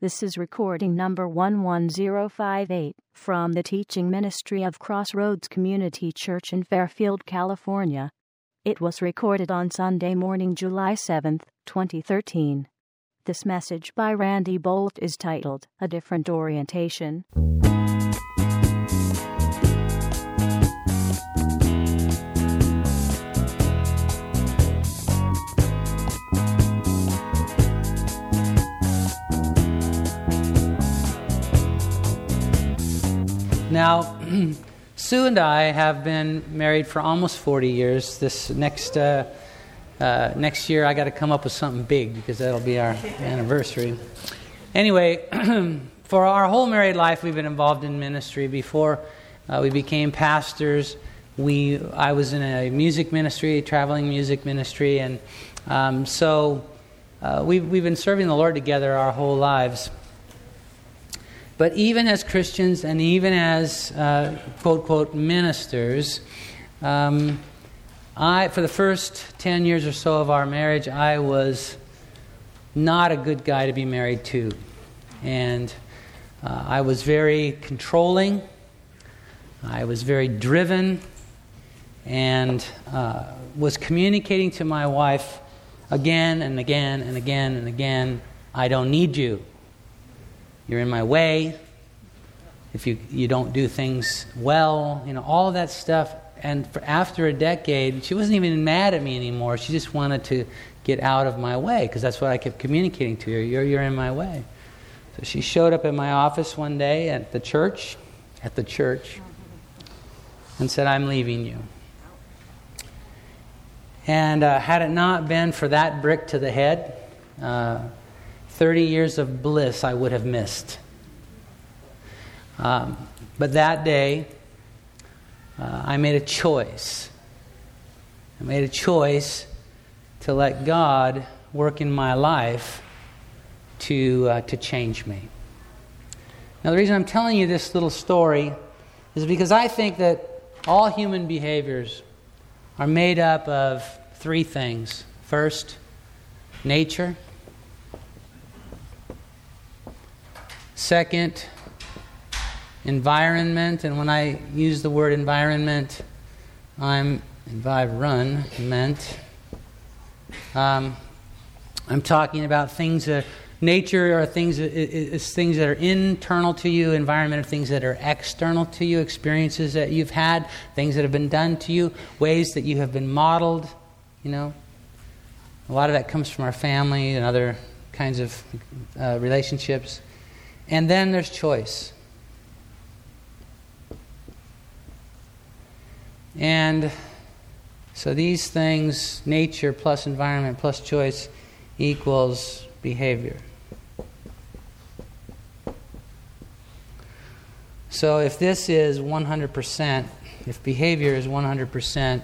This is recording number 11058 from the teaching ministry of Crossroads Community Church in Fairfield, California. It was recorded on Sunday morning, July 7th, 2013. This message by Randy Boldt is titled A Different Orientation. Now, Sue and I have been married for almost 40 years. This next, uh, uh, next year, I got to come up with something big because that'll be our anniversary. Anyway, for our whole married life, we've been involved in ministry. Before uh, we became pastors, we, I was in a music ministry, traveling music ministry, and um, so uh, we've, we've been serving the Lord together our whole lives. But even as Christians and even as uh, quote, quote, ministers, um, I, for the first 10 years or so of our marriage, I was not a good guy to be married to. And uh, I was very controlling, I was very driven, and uh, was communicating to my wife again and again and again and again I don't need you. You're in my way. If you, you don't do things well, you know, all that stuff. And for, after a decade, she wasn't even mad at me anymore. She just wanted to get out of my way because that's what I kept communicating to her. You're, you're in my way. So she showed up in my office one day at the church, at the church, and said, I'm leaving you. And uh, had it not been for that brick to the head, uh, 30 years of bliss I would have missed. Um, but that day, uh, I made a choice. I made a choice to let God work in my life to, uh, to change me. Now, the reason I'm telling you this little story is because I think that all human behaviors are made up of three things. First, nature. Second, environment. And when I use the word environment, I'm environment. Um, I'm talking about things that nature are things is things that are internal to you, environment are things that are external to you, experiences that you've had, things that have been done to you, ways that you have been modeled. You know, a lot of that comes from our family and other kinds of uh, relationships. And then there's choice. And so these things, nature plus environment plus choice, equals behavior. So if this is 100%, if behavior is 100%,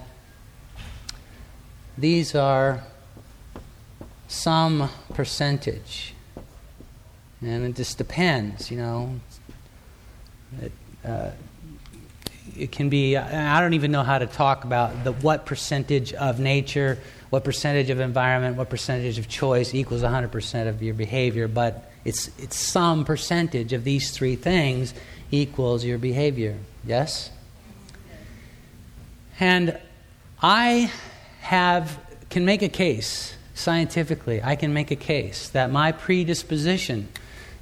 these are some percentage and it just depends, you know. It, uh, it can be, I don't even know how to talk about the, what percentage of nature, what percentage of environment, what percentage of choice equals 100% of your behavior, but it's, it's some percentage of these three things equals your behavior. Yes? And I have, can make a case scientifically, I can make a case that my predisposition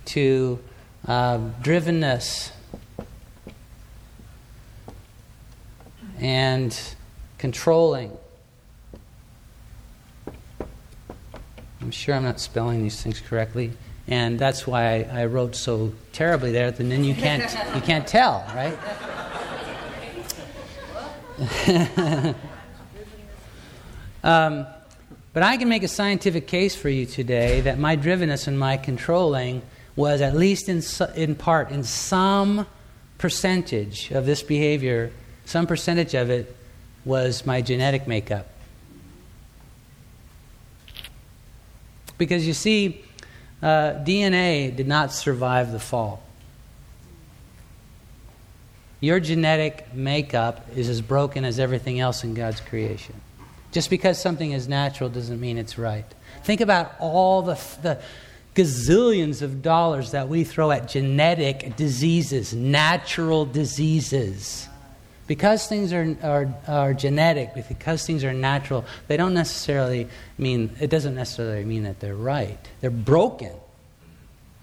to uh, drivenness and controlling. I'm sure I'm not spelling these things correctly, and that's why I, I wrote so terribly there. And then you can't you can't tell, right? um, but I can make a scientific case for you today that my drivenness and my controlling was, at least in, in part, in some percentage of this behavior, some percentage of it was my genetic makeup. Because you see, uh, DNA did not survive the fall. Your genetic makeup is as broken as everything else in God's creation. Just because something is natural doesn't mean it's right. Think about all the, the gazillions of dollars that we throw at genetic diseases, natural diseases. Because things are, are, are genetic, because things are natural, they don't necessarily mean, it doesn't necessarily mean that they're right. They're broken.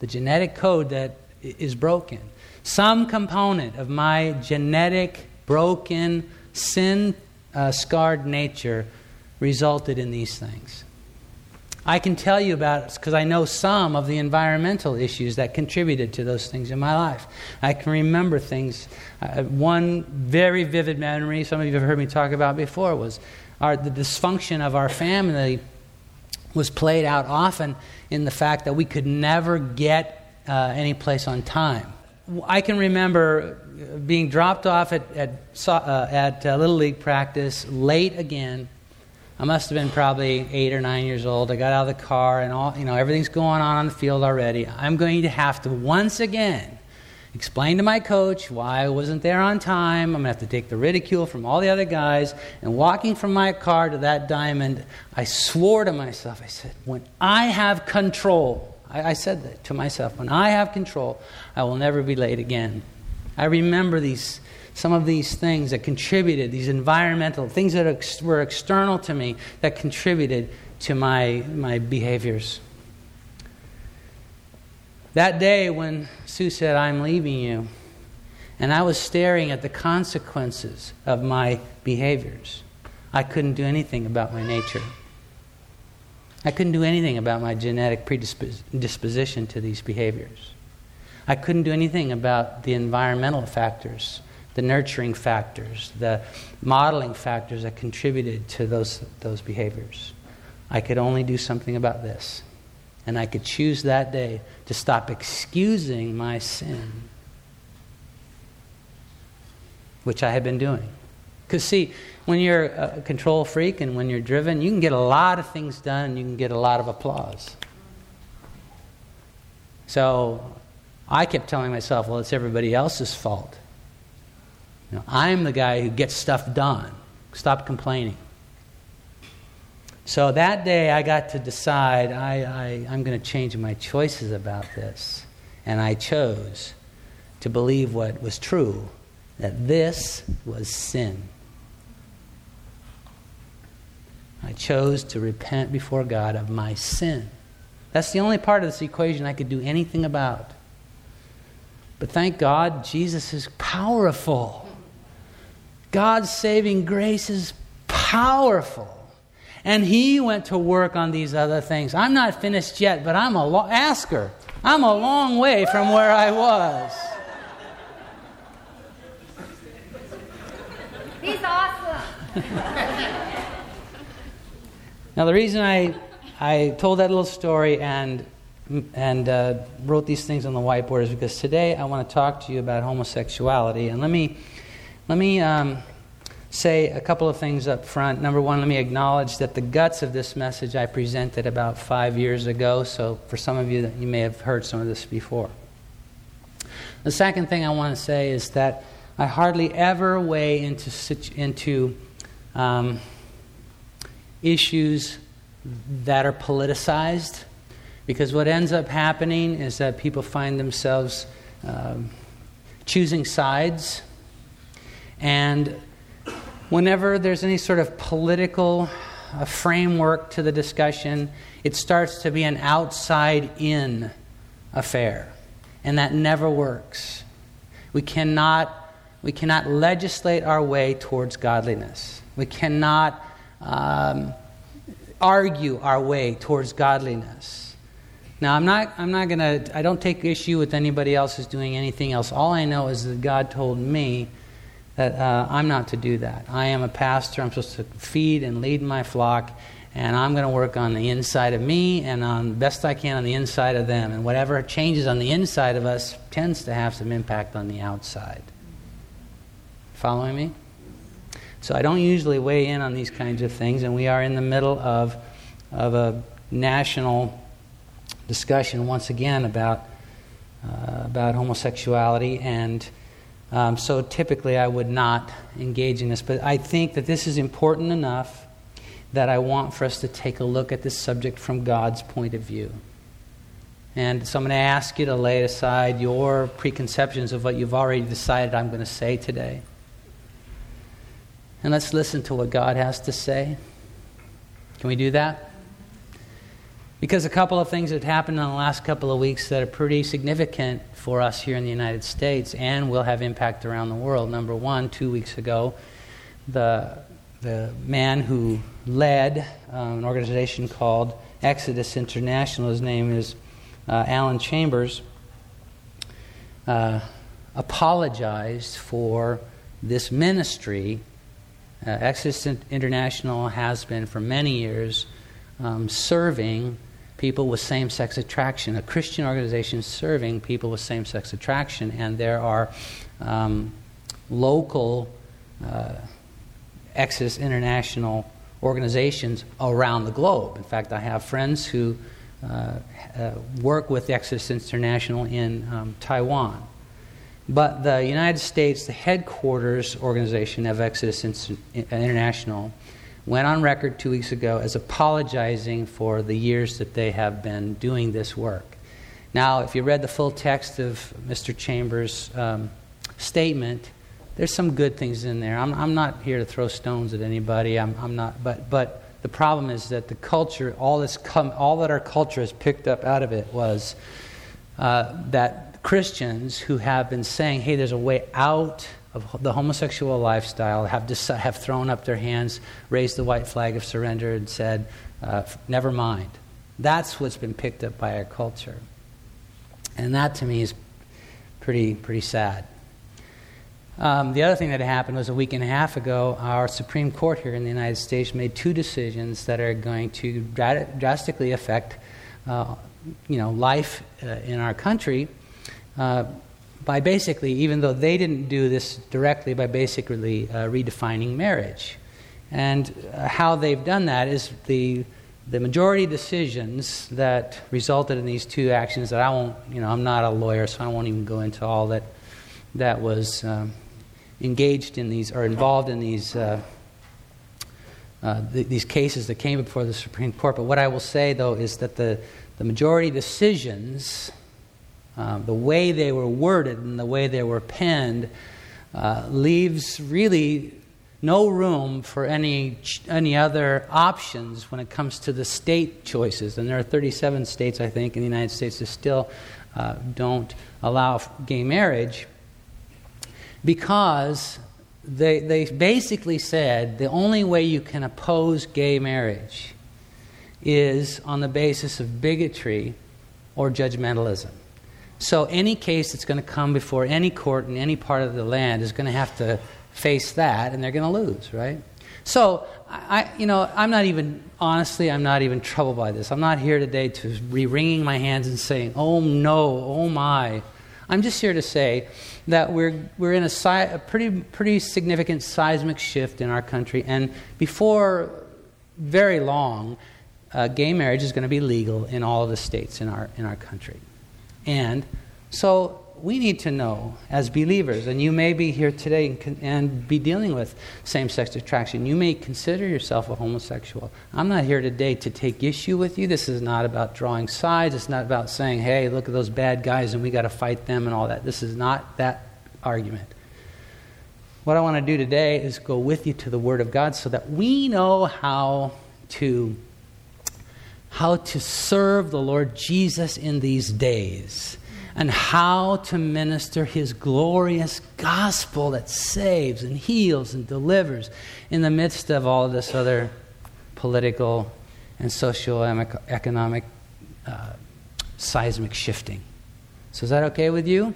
The genetic code that is broken. Some component of my genetic, broken, sin uh, scarred nature resulted in these things. I can tell you about it because I know some of the environmental issues that contributed to those things in my life. I can remember things. Uh, one very vivid memory, some of you have heard me talk about before, was our, the dysfunction of our family was played out often in the fact that we could never get uh, any place on time. I can remember being dropped off at, at, uh, at uh, Little League practice late again I must have been probably eight or nine years old. I got out of the car, and all you know, everything's going on on the field already. I'm going to have to once again explain to my coach why I wasn't there on time. I'm going to have to take the ridicule from all the other guys. And walking from my car to that diamond, I swore to myself. I said, "When I have control." I, I said that to myself. When I have control, I will never be late again. I remember these some of these things that contributed, these environmental things that ex- were external to me that contributed to my, my behaviors. That day when Sue said, I'm leaving you, and I was staring at the consequences of my behaviors, I couldn't do anything about my nature. I couldn't do anything about my genetic predisposition to these behaviors. I couldn't do anything about the environmental factors the nurturing factors, the modeling factors that contributed to those, those behaviors. I could only do something about this. And I could choose that day to stop excusing my sin, which I had been doing. Because, see, when you're a control freak and when you're driven, you can get a lot of things done and you can get a lot of applause. So I kept telling myself, well, it's everybody else's fault. You know, I'm the guy who gets stuff done. Stop complaining. So that day I got to decide I, I, I'm going to change my choices about this. And I chose to believe what was true that this was sin. I chose to repent before God of my sin. That's the only part of this equation I could do anything about. But thank God, Jesus is powerful. God's saving grace is powerful. And he went to work on these other things. I'm not finished yet, but I'm a lo- asker. I'm a long way from where I was. He's awesome. now, the reason I, I told that little story and, and uh, wrote these things on the whiteboard is because today I want to talk to you about homosexuality. And let me let me um, say a couple of things up front. Number one, let me acknowledge that the guts of this message I presented about five years ago, so for some of you, you may have heard some of this before. The second thing I want to say is that I hardly ever weigh into, into um, issues that are politicized because what ends up happening is that people find themselves um, choosing sides and whenever there's any sort of political uh, framework to the discussion, it starts to be an outside in affair. And that never works. We cannot, we cannot legislate our way towards godliness. We cannot um, argue our way towards godliness. Now, I'm not, I'm not going to, I don't take issue with anybody else who's doing anything else. All I know is that God told me that uh, I'm not to do that. I am a pastor. I'm supposed to feed and lead my flock, and I'm going to work on the inside of me and on best I can on the inside of them. And whatever changes on the inside of us tends to have some impact on the outside. Following me? So I don't usually weigh in on these kinds of things, and we are in the middle of, of a national discussion once again about, uh, about homosexuality and um, so typically I would not engage in this, but I think that this is important enough that I want for us to take a look at this subject from God's point of view. And so I'm going to ask you to lay aside your preconceptions of what you've already decided I'm going to say today. And let's listen to what God has to say. Can we do that? Because a couple of things have happened in the last couple of weeks that are pretty significant for us here in the United States and will have impact around the world. Number one, two weeks ago, the, the man who led um, an organization called Exodus International, his name is uh, Alan Chambers, uh, apologized for this ministry. Uh, Exodus International has been for many years um, serving people with same sex attraction, a Christian organization serving people with same sex attraction, and there are um, local uh, Exodus International organizations around the globe. In fact, I have friends who uh, uh, work with Exodus International in um, Taiwan. But the United States, the headquarters organization of Exodus International, went on record two weeks ago as apologizing for the years that they have been doing this work. Now, if you read the full text of Mr. Chambers' um, statement, there's some good things in there. I'm, I'm, not here to throw stones at anybody. I'm, I'm not, but, but the problem is that the culture, all, this all that our culture has picked up out of it was uh, that Christians who have been saying, hey, there's a way out of the homosexual lifestyle have, have thrown up their hands, raised the white flag of surrender, and said, uh, never mind. That's what's been picked up by our culture. And that to me is pretty, pretty sad. Um, the other thing that happened was a week and a half ago, our Supreme Court here in the United States made two decisions that are going to drastically affect uh, you know, life uh, in our country. By basically, even though they didn't do this directly, by basically uh, redefining marriage. And uh, how they've done that is the, the majority decisions that resulted in these two actions that I won't, you know, I'm not a lawyer, so I won't even go into all that that was um, engaged in these or involved in these. Uh, uh, th- these cases that came before the Supreme Court. But what I will say, though, is that the, the majority decisions uh, the way they were worded and the way they were penned uh, leaves really no room for any, any other options when it comes to the state choices. And there are 37 states, I think, in the United States that still uh, don't allow gay marriage because they, they basically said the only way you can oppose gay marriage is on the basis of bigotry or judgmentalism. So any case that's going to come before any court in any part of the land is going to have to face that, and they're going to lose, right? So I, you know, I'm not even honestly, I'm not even troubled by this. I'm not here today to be wringing my hands and saying, "Oh no, oh my." I'm just here to say that we're we're in a, si- a pretty pretty significant seismic shift in our country, and before very long, uh, gay marriage is going to be legal in all of the states in our in our country. And so we need to know as believers, and you may be here today and, and be dealing with same sex attraction. You may consider yourself a homosexual. I'm not here today to take issue with you. This is not about drawing sides. It's not about saying, hey, look at those bad guys and we got to fight them and all that. This is not that argument. What I want to do today is go with you to the Word of God so that we know how to how to serve the Lord Jesus in these days and how to minister his glorious gospel that saves and heals and delivers in the midst of all of this other political and socio-economic uh, seismic shifting. So, is that okay with you?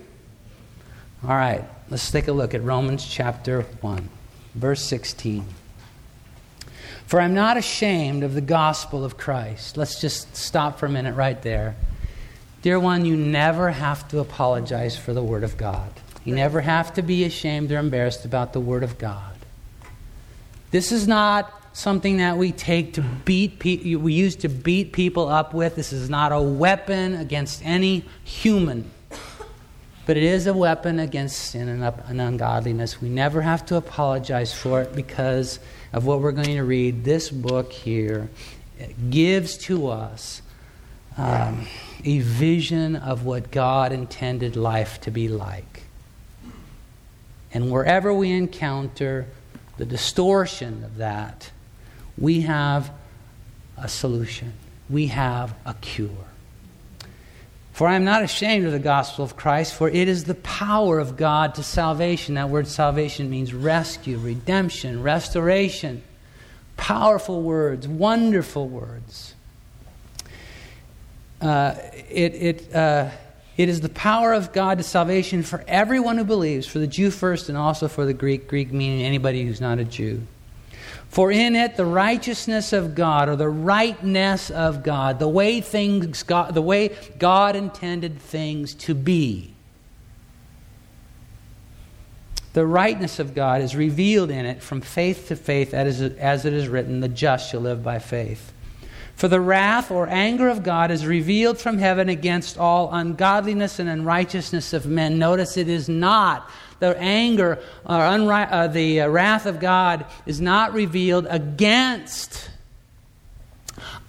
All right, let's take a look at Romans chapter 1, verse 16. For I'm not ashamed of the gospel of Christ. Let's just stop for a minute right there. Dear one, you never have to apologize for the Word of God. You never have to be ashamed or embarrassed about the Word of God. This is not something that we take to beat pe- we use to beat people up with. This is not a weapon against any human. But it is a weapon against sin and, ungodliness. We never have to apologize for it because of what we're going to read, this book here gives to us um, a vision of what God intended life to be like. And wherever we encounter the distortion of that, we have a solution. We have a cure. For I am not ashamed of the gospel of Christ, for it is the power of God to salvation. That word salvation means rescue, redemption, restoration. Powerful words, wonderful words. Uh, it, it, uh, it is the power of God to salvation for everyone who believes, for the Jew first and also for the Greek, Greek meaning anybody who's not a Jew. For in it the righteousness of God, or the rightness of God, the way things God, the way God intended things to be. The rightness of God is revealed in it from faith to faith, as it is written, the just shall live by faith. For the wrath or anger of God is revealed from heaven against all ungodliness and unrighteousness of men. Notice it is not the anger or unri- uh, the uh, wrath of God is not revealed against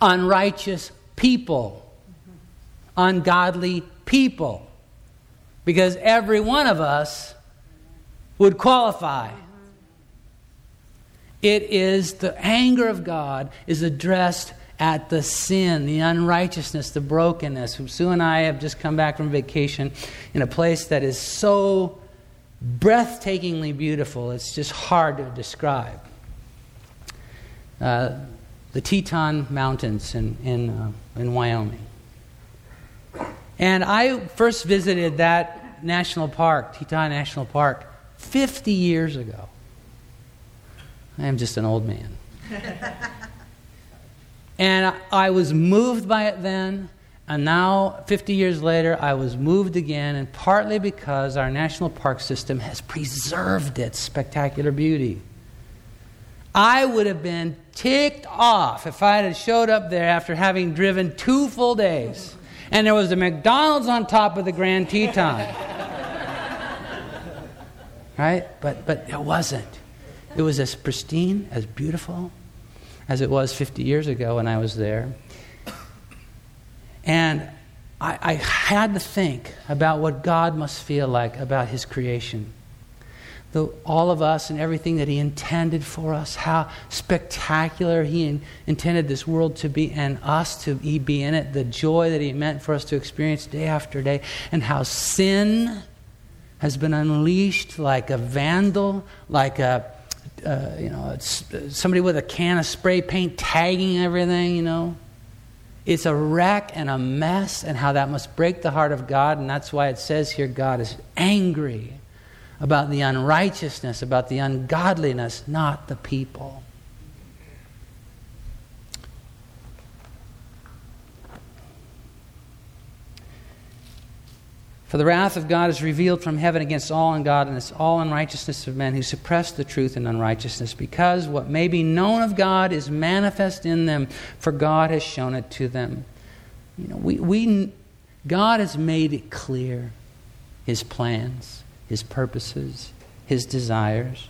unrighteous people, ungodly people, because every one of us would qualify. It is the anger of God is addressed at the sin, the unrighteousness, the brokenness. Sue and I have just come back from vacation in a place that is so breathtakingly beautiful, it's just hard to describe. Uh, the Teton Mountains in, in, uh, in Wyoming. And I first visited that national park, Teton National Park, 50 years ago. I am just an old man. and I was moved by it then. And now, 50 years later, I was moved again, and partly because our national park system has preserved its spectacular beauty. I would have been ticked off if I had showed up there after having driven two full days and there was a McDonald's on top of the Grand Teton. right? But, but it wasn't. It was as pristine, as beautiful as it was 50 years ago when I was there. And I, I had to think about what God must feel like about His creation. The, all of us and everything that He intended for us, how spectacular He in, intended this world to be and us to be in it, the joy that He meant for us to experience day after day, and how sin has been unleashed like a vandal, like a uh, you know, somebody with a can of spray paint tagging everything, you know. It's a wreck and a mess, and how that must break the heart of God. And that's why it says here God is angry about the unrighteousness, about the ungodliness, not the people. For the wrath of God is revealed from heaven against all ungodliness, all unrighteousness of men who suppress the truth in unrighteousness, because what may be known of God is manifest in them, for God has shown it to them. You know, we, we, God has made it clear His plans, His purposes, His desires.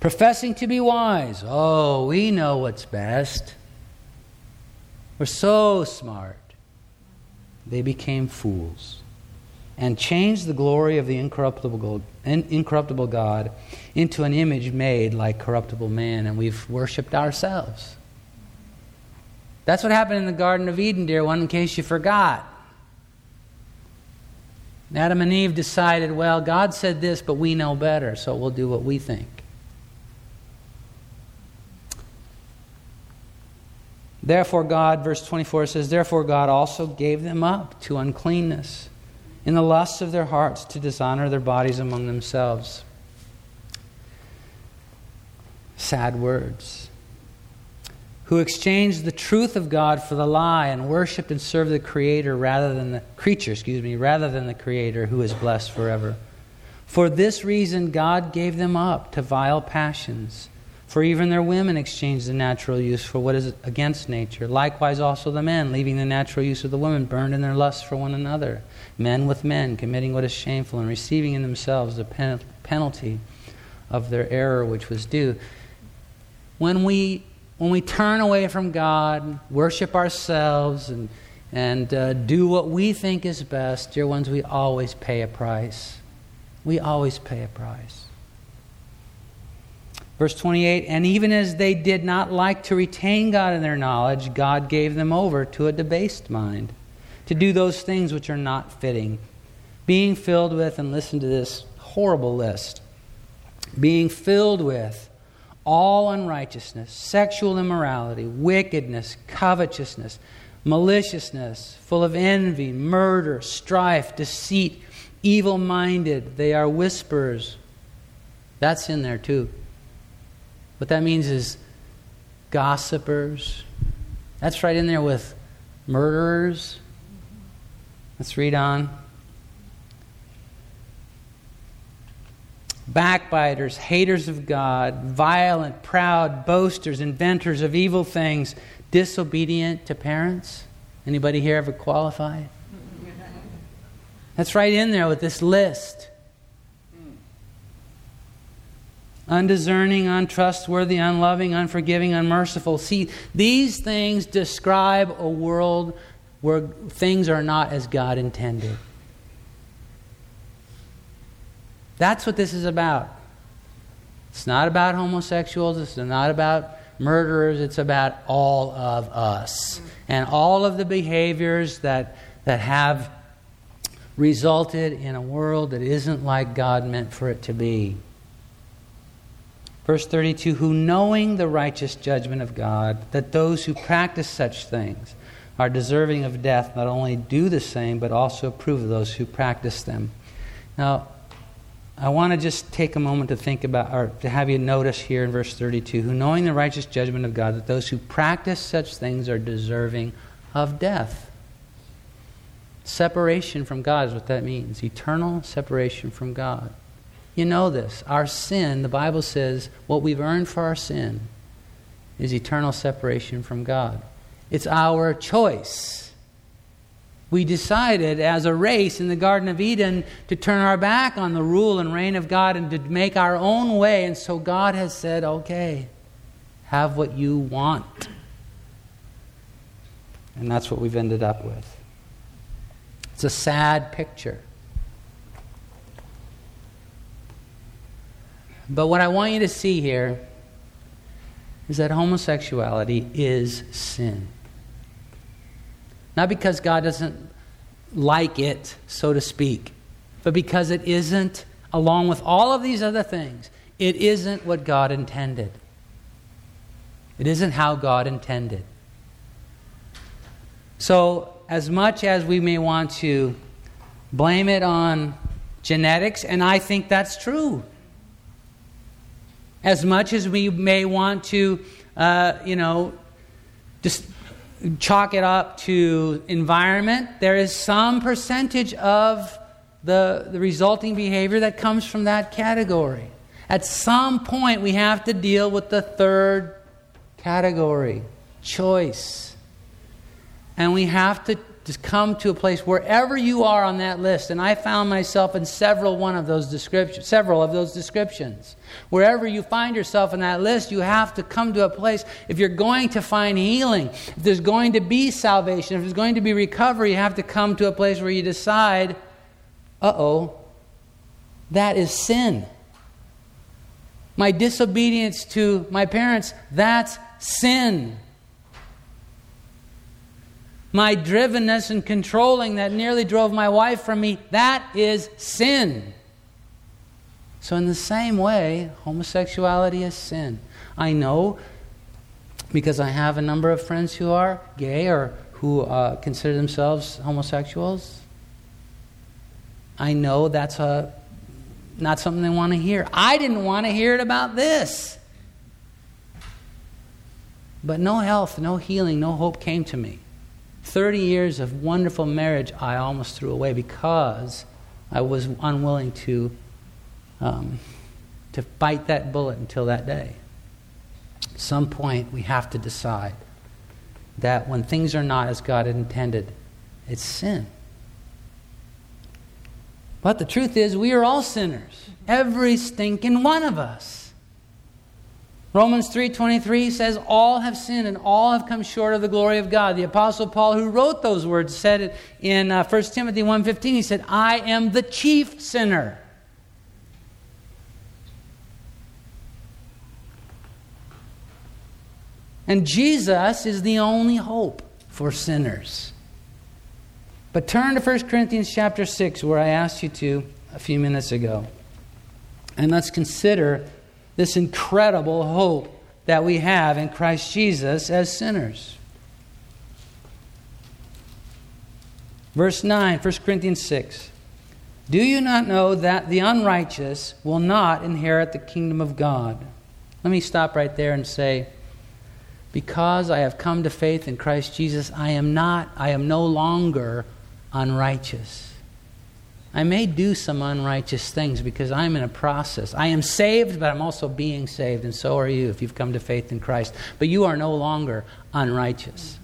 Professing to be wise. Oh, we know what's best. We're so smart. They became fools and changed the glory of the incorruptible, God into an image made like corruptible man, and we've worshiped ourselves. That's what happened in the Garden of Eden, dear one, in case you forgot. Adam and Eve decided, well, God said this, but we know better, so we'll do what we think. Therefore, God, verse 24 says, Therefore, God also gave them up to uncleanness in the lusts of their hearts to dishonor their bodies among themselves. Sad words. who exchanged the truth of God for the lie and worshiped and served the creator rather than the creature, excuse me, rather than the creator who is blessed forever. For this reason God gave them up to vile passions. For even their women exchanged the natural use for what is against nature. Likewise, also the men, leaving the natural use of the women, burned in their lust for one another. Men with men, committing what is shameful, and receiving in themselves the pen- penalty of their error which was due. When we when we turn away from God, worship ourselves, and, and uh, do what we think is best, dear ones, we always pay a price. We always pay a price. Verse 28 And even as they did not like to retain God in their knowledge, God gave them over to a debased mind to do those things which are not fitting. Being filled with, and listen to this horrible list, being filled with all unrighteousness, sexual immorality, wickedness, covetousness, maliciousness, full of envy, murder, strife, deceit, evil minded. They are whisperers. That's in there too. What that means is gossipers. That's right in there with murderers. Let's read on. backbiters, haters of God, violent, proud, boasters, inventors of evil things, disobedient to parents. Anybody here ever qualified? That's right in there with this list. Undiscerning, untrustworthy, unloving, unforgiving, unmerciful. See, these things describe a world where things are not as God intended. That's what this is about. It's not about homosexuals, it's not about murderers, it's about all of us. And all of the behaviors that, that have resulted in a world that isn't like God meant for it to be. Verse 32 Who knowing the righteous judgment of God, that those who practice such things are deserving of death, not only do the same, but also approve of those who practice them. Now, I want to just take a moment to think about, or to have you notice here in verse 32 who, knowing the righteous judgment of God, that those who practice such things are deserving of death. Separation from God is what that means eternal separation from God. You know this. Our sin, the Bible says, what we've earned for our sin is eternal separation from God. It's our choice. We decided as a race in the Garden of Eden to turn our back on the rule and reign of God and to make our own way. And so God has said, okay, have what you want. And that's what we've ended up with. It's a sad picture. But what I want you to see here is that homosexuality is sin. Not because God doesn't like it, so to speak, but because it isn't, along with all of these other things, it isn't what God intended. It isn't how God intended. So, as much as we may want to blame it on genetics, and I think that's true, as much as we may want to, uh, you know, just chalk it up to environment, there is some percentage of the, the resulting behavior that comes from that category. At some point, we have to deal with the third category choice. And we have to to come to a place wherever you are on that list. And i found myself in several one of those descriptions several of those descriptions. Wherever you find yourself in that list you have to come to a place. If you're going to find healing if there's going to be salvation if there's going to be recovery you have to come to a place where you decide uh-oh that is sin. My disobedience to my parents that's sin my drivenness and controlling that nearly drove my wife from me, that is sin. So, in the same way, homosexuality is sin. I know because I have a number of friends who are gay or who uh, consider themselves homosexuals. I know that's a, not something they want to hear. I didn't want to hear it about this. But no health, no healing, no hope came to me. 30 years of wonderful marriage I almost threw away because I was unwilling to, um, to bite that bullet until that day. At some point, we have to decide that when things are not as God intended, it's sin. But the truth is, we are all sinners. Every stinking one of us. Romans 3:23 says all have sinned and all have come short of the glory of God. The apostle Paul who wrote those words said it in uh, 1 Timothy 1:15 he said I am the chief sinner. And Jesus is the only hope for sinners. But turn to 1 Corinthians chapter 6, where I asked you to a few minutes ago. And let's consider this incredible hope that we have in Christ Jesus as sinners. Verse 9, 1 Corinthians 6. Do you not know that the unrighteous will not inherit the kingdom of God? Let me stop right there and say, because I have come to faith in Christ Jesus, I am not, I am no longer unrighteous. I may do some unrighteous things because I'm in a process. I am saved, but I'm also being saved, and so are you if you've come to faith in Christ. But you are no longer unrighteous.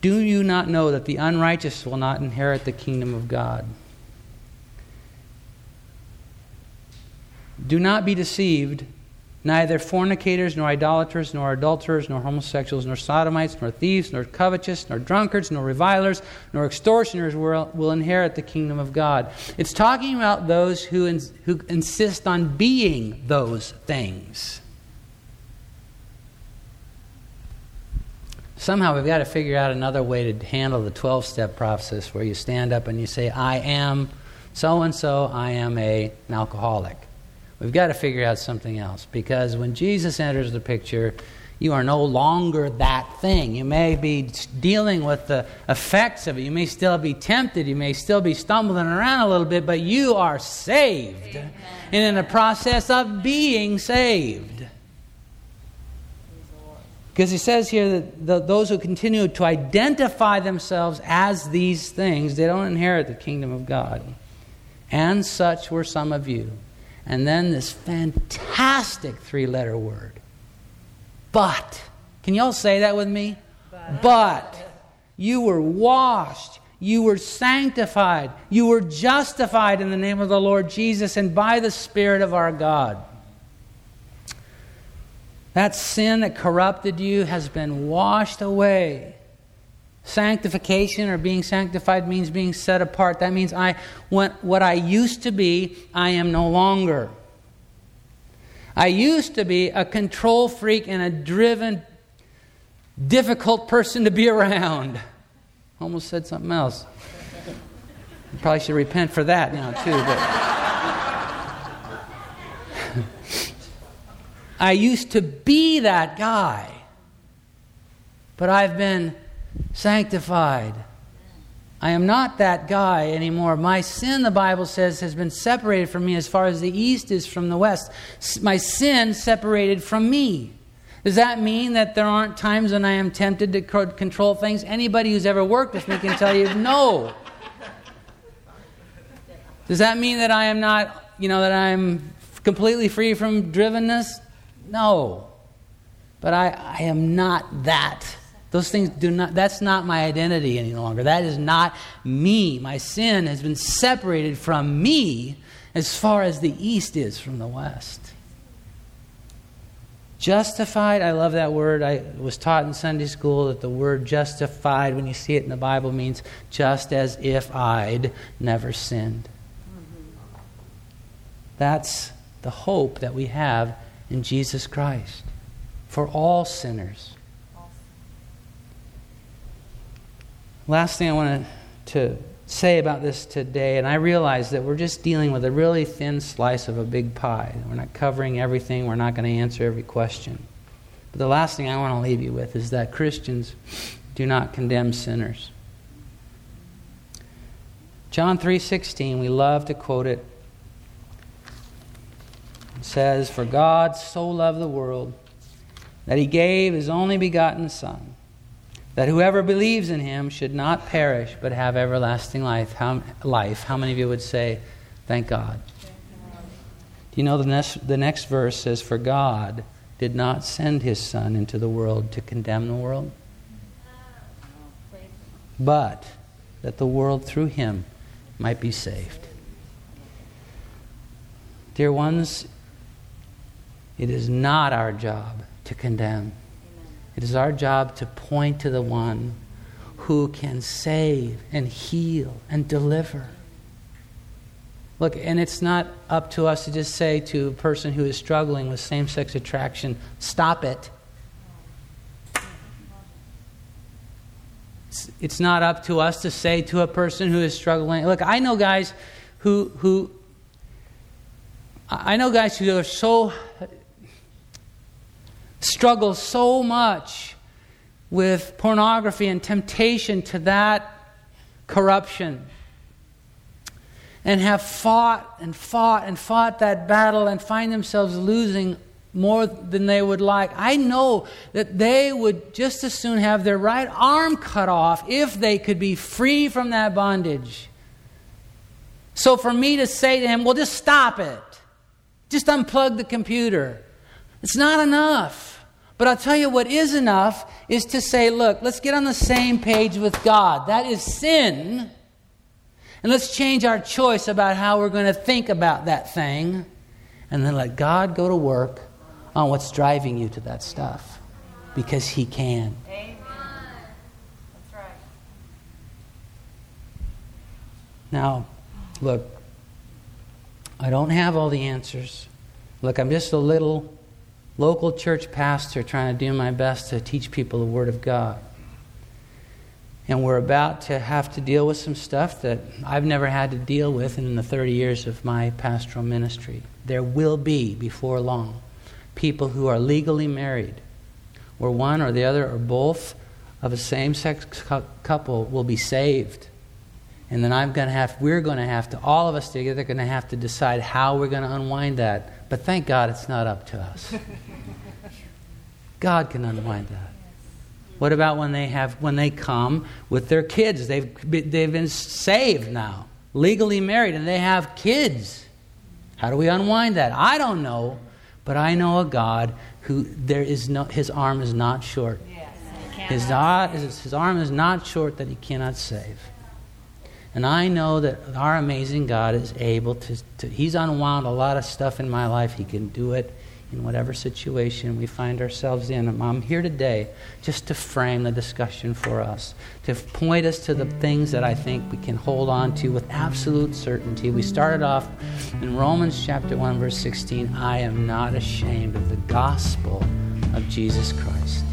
Do you not know that the unrighteous will not inherit the kingdom of God? Do not be deceived. Neither fornicators, nor idolaters, nor adulterers, nor homosexuals, nor sodomites, nor thieves, nor covetous, nor drunkards, nor revilers, nor extortioners will, will inherit the kingdom of God. It's talking about those who, ins, who insist on being those things. Somehow we've got to figure out another way to handle the 12 step process where you stand up and you say, I am so and so, I am a, an alcoholic. We've got to figure out something else because when Jesus enters the picture, you are no longer that thing. You may be dealing with the effects of it. You may still be tempted. You may still be stumbling around a little bit, but you are saved Amen. and in the process of being saved. Because he says here that the, those who continue to identify themselves as these things, they don't inherit the kingdom of God. And such were some of you. And then this fantastic three letter word. But. Can y'all say that with me? But. but. You were washed. You were sanctified. You were justified in the name of the Lord Jesus and by the Spirit of our God. That sin that corrupted you has been washed away. Sanctification or being sanctified means being set apart. That means I what, what I used to be, I am no longer. I used to be a control freak and a driven, difficult person to be around. Almost said something else. You probably should repent for that now, too. But I used to be that guy. But I've been sanctified. I am not that guy anymore. My sin, the Bible says, has been separated from me as far as the east is from the west. My sin separated from me. Does that mean that there aren't times when I am tempted to control things? Anybody who's ever worked with me can tell you no. Does that mean that I am not, you know, that I'm completely free from drivenness? No. But I, I am not that those things do not, that's not my identity any longer. That is not me. My sin has been separated from me as far as the east is from the west. Justified, I love that word. I was taught in Sunday school that the word justified, when you see it in the Bible, means just as if I'd never sinned. That's the hope that we have in Jesus Christ for all sinners. Last thing I want to say about this today, and I realize that we're just dealing with a really thin slice of a big pie. We're not covering everything, we're not going to answer every question. But the last thing I want to leave you with is that Christians do not condemn sinners. John 3:16, we love to quote it. says, For God so loved the world that he gave his only begotten Son, that whoever believes in him should not perish but have everlasting life. How, life. How many of you would say, Thank God? Do you know the next, the next verse says, For God did not send his Son into the world to condemn the world, but that the world through him might be saved. Dear ones, it is not our job to condemn. It is our job to point to the one who can save and heal and deliver. Look, and it's not up to us to just say to a person who is struggling with same sex attraction, stop it. It's, it's not up to us to say to a person who is struggling. Look, I know guys who, who I know guys who are so struggle so much with pornography and temptation to that corruption and have fought and fought and fought that battle and find themselves losing more than they would like. I know that they would just as soon have their right arm cut off if they could be free from that bondage. So for me to say to him, well, just stop it, just unplug the computer, it's not enough. But I'll tell you what is enough is to say, look, let's get on the same page with God. That is sin. And let's change our choice about how we're going to think about that thing. And then let God go to work on what's driving you to that stuff. Because He can. Amen. That's right. Now, look, I don't have all the answers. Look, I'm just a little local church pastor trying to do my best to teach people the Word of God. And we're about to have to deal with some stuff that I've never had to deal with in the 30 years of my pastoral ministry. There will be, before long, people who are legally married, where one or the other or both of a same sex couple will be saved. And then I'm going to have, we're going to have to, all of us together, going to have to decide how we're going to unwind that. But thank God it's not up to us. God can unwind that. What about when they have when they come with their kids? They've they've been saved now, legally married, and they have kids. How do we unwind that? I don't know, but I know a God who there is no his arm is not short. Uh, his, his arm is not short that he cannot save. And I know that our amazing God is able to, to, He's unwound a lot of stuff in my life. He can do it in whatever situation we find ourselves in. I'm here today just to frame the discussion for us, to point us to the things that I think we can hold on to with absolute certainty. We started off in Romans chapter 1, verse 16 I am not ashamed of the gospel of Jesus Christ.